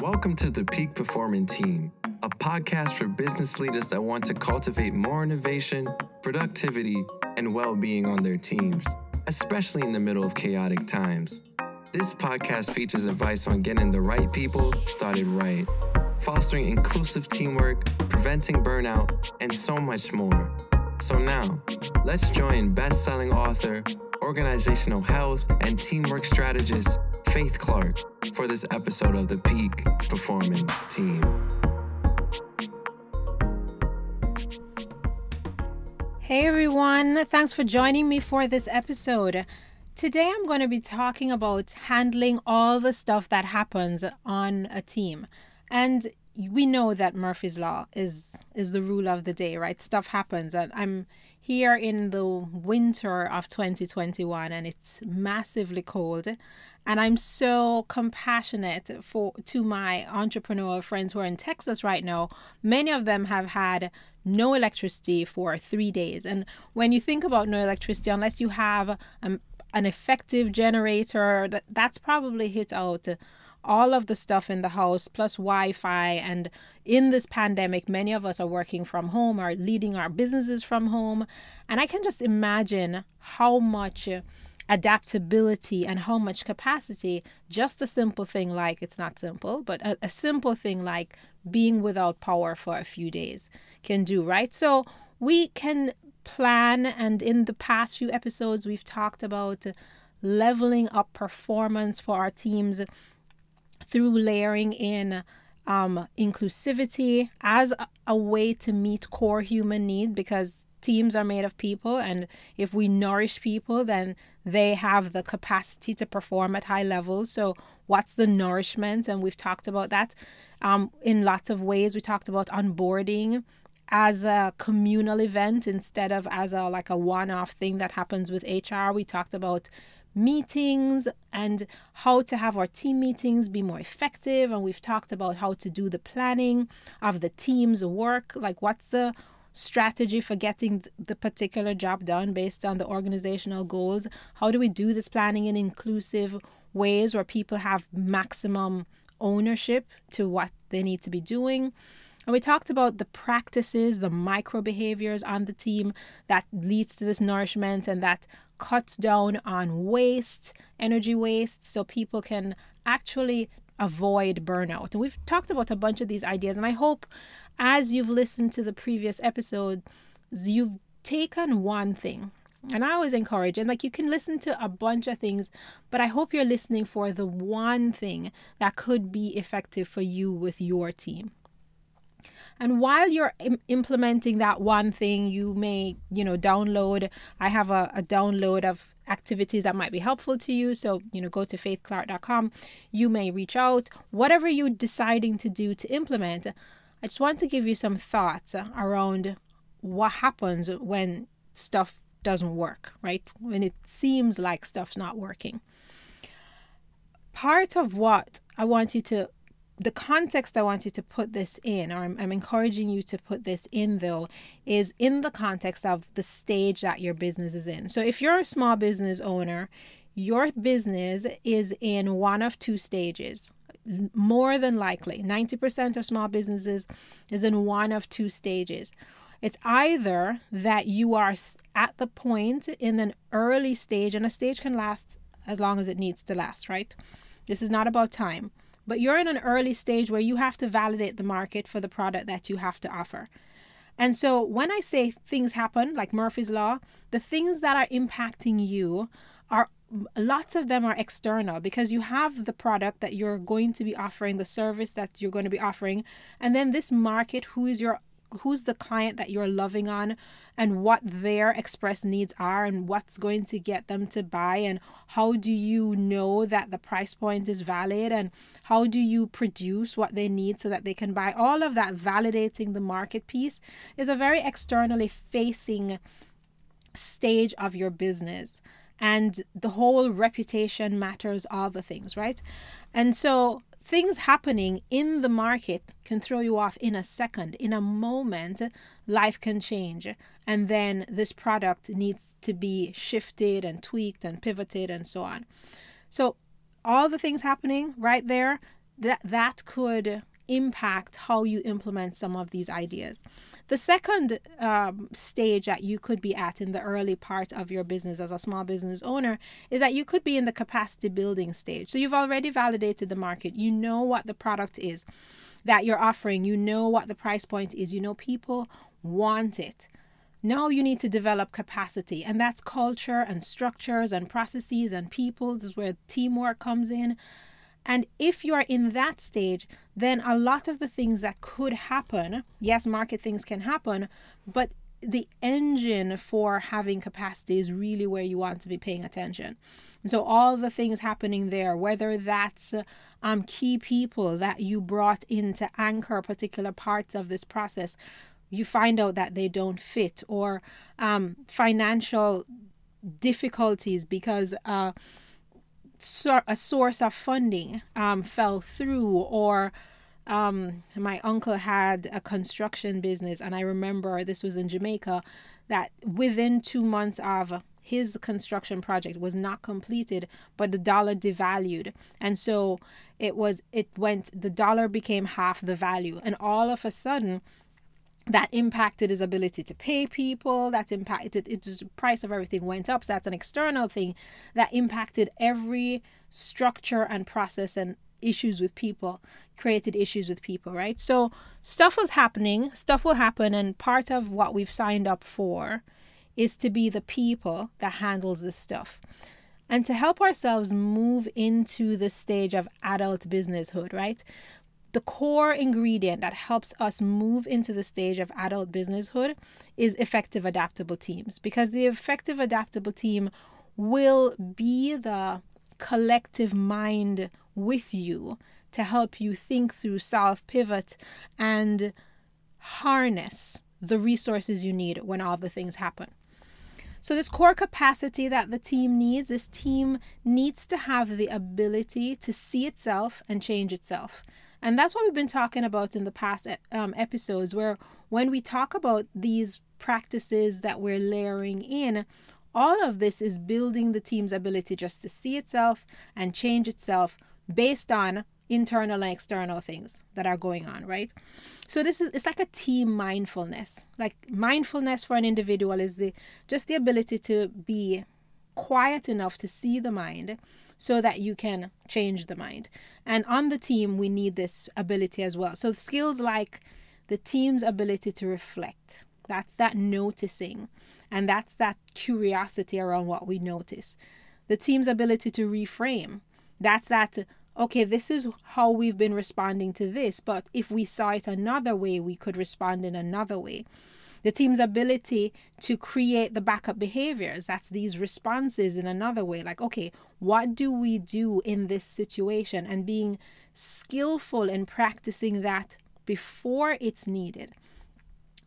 Welcome to the Peak Performing Team, a podcast for business leaders that want to cultivate more innovation, productivity, and well being on their teams, especially in the middle of chaotic times. This podcast features advice on getting the right people started right, fostering inclusive teamwork, preventing burnout, and so much more. So now, let's join best selling author, organizational health, and teamwork strategist Faith Clarke for this episode of the Peak Performing Team. Hey everyone, thanks for joining me for this episode. Today I'm going to be talking about handling all the stuff that happens on a team. And we know that Murphy's law is is the rule of the day, right? Stuff happens and I'm here in the winter of 2021 and it's massively cold and I'm so compassionate for to my entrepreneur friends who are in Texas right now. Many of them have had no electricity for 3 days. And when you think about no electricity unless you have um, an effective generator, that, that's probably hit out all of the stuff in the house plus Wi-Fi. And in this pandemic many of us are working from home or leading our businesses from home. And I can just imagine how much uh, adaptability and how much capacity. Just a simple thing like it's not simple but a, a simple thing like being without power for a few days can do right? So we can plan and in the past few episodes we've talked about leveling up performance for our teams through layering in um, inclusivity as a, way to meet core human needs because teams are made of people and if we nourish people then they have the capacity to perform at high levels. So what's the nourishment? And we've talked about that um, in lots of ways. We talked about onboarding as a communal event instead of as a like a one-off thing that happens with hr we talked about meetings and how to have our team meetings be more effective. And we've talked about how to do the planning of the team's work, like what's the strategy for getting the particular job done based on the organizational goals. How do we do this planning in inclusive ways where people have maximum ownership to what they need to be doing? And we talked about the practices, the micro behaviors on the team that leads to this nourishment and that cuts down on waste, energy waste, so people can actually avoid burnout. And we've talked about a bunch of these ideas, and I hope as you've listened to the previous episode, you've taken one thing. And I always encourage, and like you can listen to a bunch of things, but I hope you're listening for the one thing that could be effective for you with your team. And while you're Im- implementing that one thing, you may, you know, download. I have a, a download of activities that might be helpful to you. So, you know, go to faithclarke.com. You may reach out. Whatever you're deciding to do to implement, I just want to give you some thoughts around what happens when stuff doesn't work, right? When it seems like stuff's not working. Part of what I want you to the context I want you to put this in, or I'm, I'm, encouraging you to put this in though, is in the context of the stage that your business is in. So if you're a small business owner, your business is in one of two stages. More than likely, 90% of small businesses is in one of two stages. It's either that you are at the point in an early stage, and a stage can last as long as it needs to last, right? This is not about time but you're in an early stage where you have to validate the market for the product that you have to offer. And so when I say things happen, like Murphy's Law, the things that are impacting you are lots of them are external because you have the product that you're going to be offering, the service that you're going to be offering, and then this market, who is your who's the client that you're loving on and what their express needs are and what's going to get them to buy and how do you know that the price point is valid and how do you produce what they need so that they can buy? All of that validating the market piece is a very externally facing stage of your business and the whole reputation matters all the things right? And so things happening in the market can throw you off in a second. In a moment, life can change. And then this product needs to be shifted and tweaked and pivoted and so on. So, all the things happening right there, that that could impact how you implement some of these ideas. The second um, stage that you could be at in the early part of your business as a small business owner is that you could be in the capacity building stage. So you've already validated the market, you know what the product is that you're offering, you know what the price point is, you know people want it. Now you need to develop capacity, and that's culture and structures and processes and people. This is where teamwork comes in. And if you are in that stage, then a lot of the things that could happen, yes, market things can happen, but the engine for having capacity is really where you want to be paying attention. And so all the things happening there, whether that's um, key people that you brought in to anchor particular parts of this process, you find out that they don't fit, or um, financial difficulties because uh, a source of funding um, fell through or um, my uncle had a construction business and i remember this was in jamaica that within two months of his construction project was not completed but the dollar devalued. And so it was it went the dollar became half the value. And all of a sudden that impacted his ability to pay people that impacted it just the price of everything went up so that's an external thing that impacted every structure and process and issues with people created issues with people right? So stuff was happening stuff will happen and part of what we've signed up for is to be the people that handles this stuff and to help ourselves move into the stage of adult businesshood right the core ingredient that helps us move into the stage of adult businesshood is effective adaptable teams because the effective adaptable team will be the collective mind with you to help you think through solve pivot and harness the resources you need when all the things happen so, this core capacity that the team needs, this team needs to have the ability to see itself and change itself. And that's what we've been talking about in the past um, episodes, where when we talk about these practices that we're layering in, all of this is building the team's ability just to see itself and change itself based on internal and external things that are going on, right? So this is it's like a team mindfulness. Like mindfulness for an individual is the just the ability to be quiet enough to see the mind so that you can change the mind. And on the team, we need this ability as well. So, skills like the team's ability to reflect that's that noticing, and that's that curiosity around what we notice. The team's ability to reframe that's that okay, this is how we've been responding to this, but if we saw it another way, we could respond in another way the team's ability to create the backup behaviors. That's these responses in another way. Like, okay, what do we do in this situation? And being skillful in practicing that before it's needed.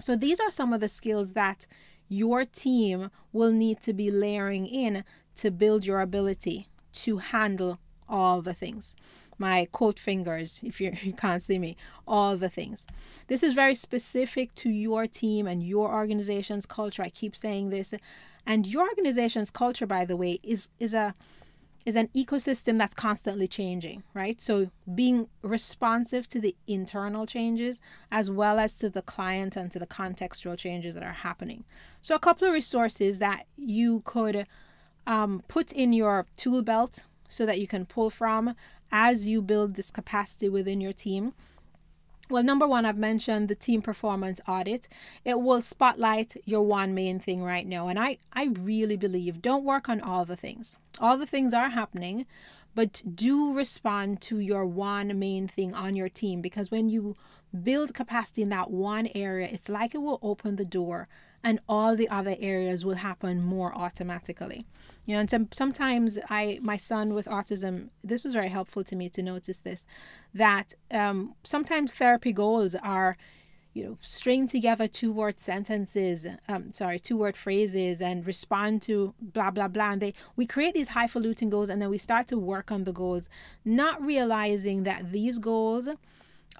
So, these are some of the skills that your team will need to be layering in to build your ability to handle all the things my quote fingers, if you, you can't see me, all the things. This is very specific to your team and your organization's culture. I keep saying this. And your organization's culture, by the way, is, is a is an ecosystem that's constantly changing, right? So being responsive to the internal changes as well as to the client and to the contextual changes that are happening. So a couple of resources that you could um, put in your tool belt so that you can pull from as you build this capacity within your team? Well, number one, I've mentioned the team performance audit. It will spotlight your one main thing right now. And I, I really believe don't work on all the things. All the things are happening, but do respond to your one main thing on your team because when you build capacity in that one area, it's like it will open the door and all the other areas will happen more automatically. You know and some, sometimes i my son with autism this was very helpful to me to notice this that um, sometimes therapy goals are you know string together two word sentences um sorry two word phrases and respond to blah blah blah. And they we create these highfalutin goals and then we start to work on the goals not realizing that these goals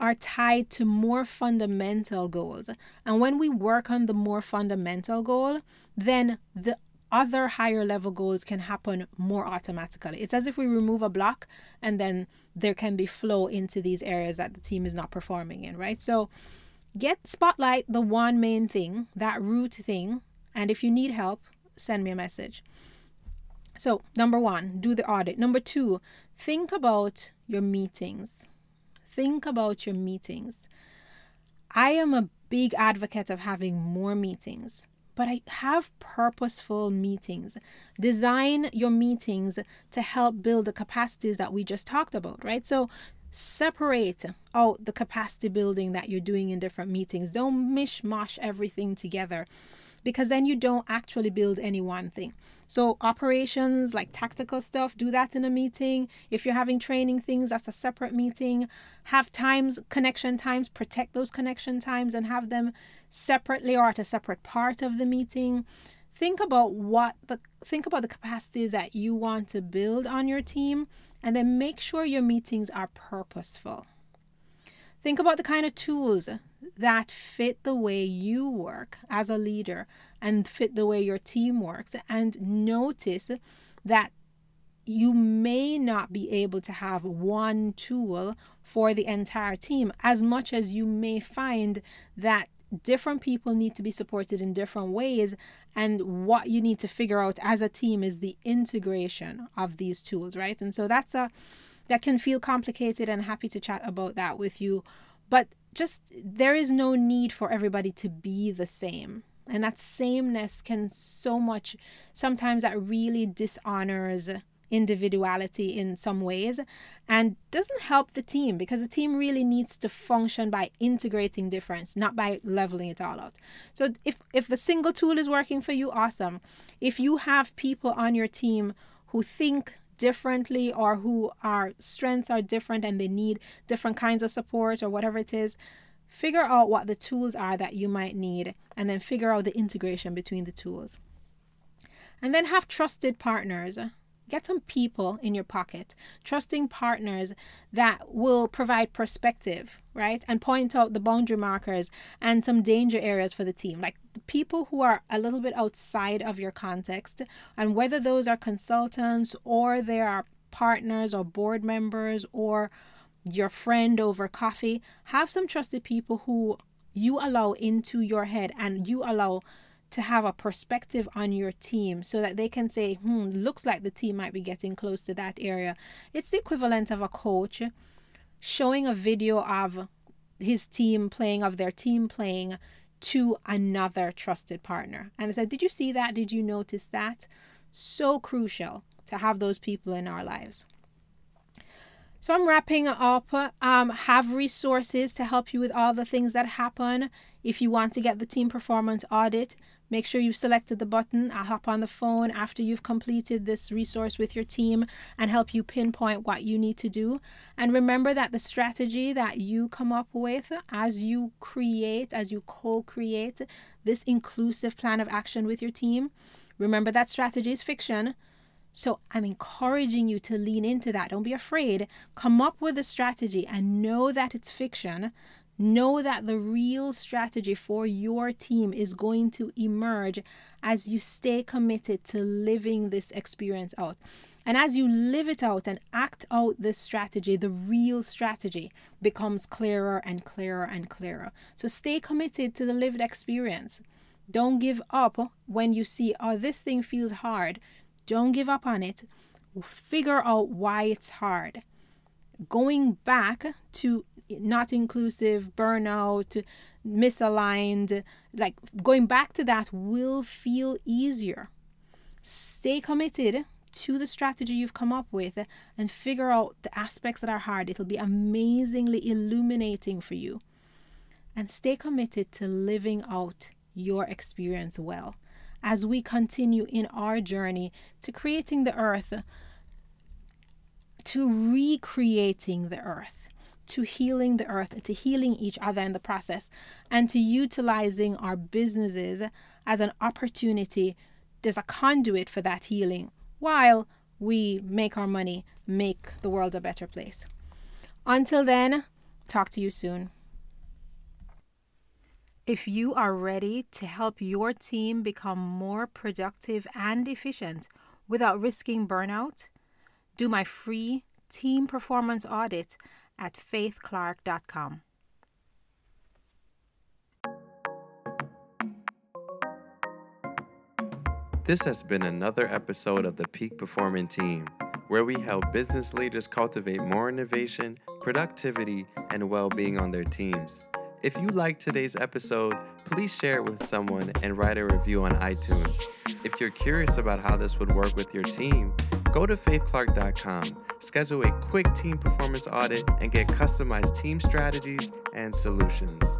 are tied to more fundamental goals. And when we work on the more fundamental goal, then the other higher level goals can happen more automatically. It's as if we remove a block and then there can be flow into these areas that the team is not performing in, right? So get spotlight the one main thing, that root thing, and if you need help, send me a message. So, number 1, do the audit. Number 2, think about your meetings. Think about your meetings. I am a big advocate of having more meetings but I have purposeful meetings. Design your meetings to help build the capacities that we just talked about, right? So separate out the capacity building that you're doing in different meetings. Don't mishmash everything together because then you don't actually build any one thing. So, operations like tactical stuff, do that in a meeting. If you're having training things, that's a separate meeting. Have times, connection times, protect those connection times and have them separately or at a separate part of the meeting. Think about what the think about the capacities that you want to build on your team and then make sure your meetings are purposeful. Think about the kind of tools that fit the way you work as a leader and fit the way your team works. And notice that you may not be able to have one tool for the entire team as much as you may find that different people need to be supported in different ways and what you need to figure out as a team is the integration of these tools right and so that's a that can feel complicated and happy to chat about that with you but just there is no need for everybody to be the same. And that sameness can so much, sometimes that really dishonors individuality in some ways and doesn't help the team because the team really needs to function by integrating difference not by leveling it all out so if if the single tool is working for you awesome if you have people on your team who think differently or who our strengths are different and they need different kinds of support or whatever it is figure out what the tools are that you might need and then figure out the integration between the tools. And then have trusted partners Get some people in your pocket, trusting partners that will provide perspective, right? And point out the boundary markers and some danger areas for the team. Like people who are a little bit outside of your context, and whether those are consultants or they are partners or board members or your friend over coffee, have some trusted people who you allow into your head and you allow to have a perspective on your team so that they can say, hmm, looks like the team might be getting close to that area. It's the equivalent of a coach showing a video of his team playing, of their team playing to another trusted partner. And I said, Did you see that? Did you notice that? So crucial to have those people in our lives. So I'm wrapping up. Um, have resources to help you with all the things that happen. If you want to get the team performance audit, Make sure you've selected the button. I'll hop on the phone after you've completed this resource with your team and help you pinpoint what you need to do. And remember that the strategy that you come up with as you create, as you co create this inclusive plan of action with your team, remember that strategy is fiction. So I'm encouraging you to lean into that. Don't be afraid. Come up with a strategy and know that it's fiction Know that the real strategy for your team is going to emerge as you stay committed to living this experience out. And as you live it out and act out this strategy, the real strategy becomes clearer and clearer and clearer. So stay committed to the lived experience. Don't give up when you see, oh, this thing feels hard. Don't give up on it. Figure out why it's hard. Going back to not inclusive, burnout, misaligned, like going back to that will feel easier. Stay committed to the strategy you've come up with and figure out the aspects that are hard. It'll be amazingly illuminating for you. And stay committed to living out your experience well as we continue in our journey to creating the earth, to recreating the earth to healing the earth, to healing each other in the process, and to utilizing our businesses as an opportunity, as a conduit for that healing, while we make our money, make the world a better place. Until then, talk to you soon. If you are ready to help your team become more productive and efficient without risking burnout, do my free team performance audit at faithclarke.com. This has been another episode of the Peak Performing Team, where we help business leaders cultivate more innovation, productivity, and well being on their teams. If you liked today's episode, please share it with someone and write a review on iTunes. If you're curious about how this would work with your team, go to faithclarke.com, schedule a quick team performance audit, and get customized team strategies and solutions.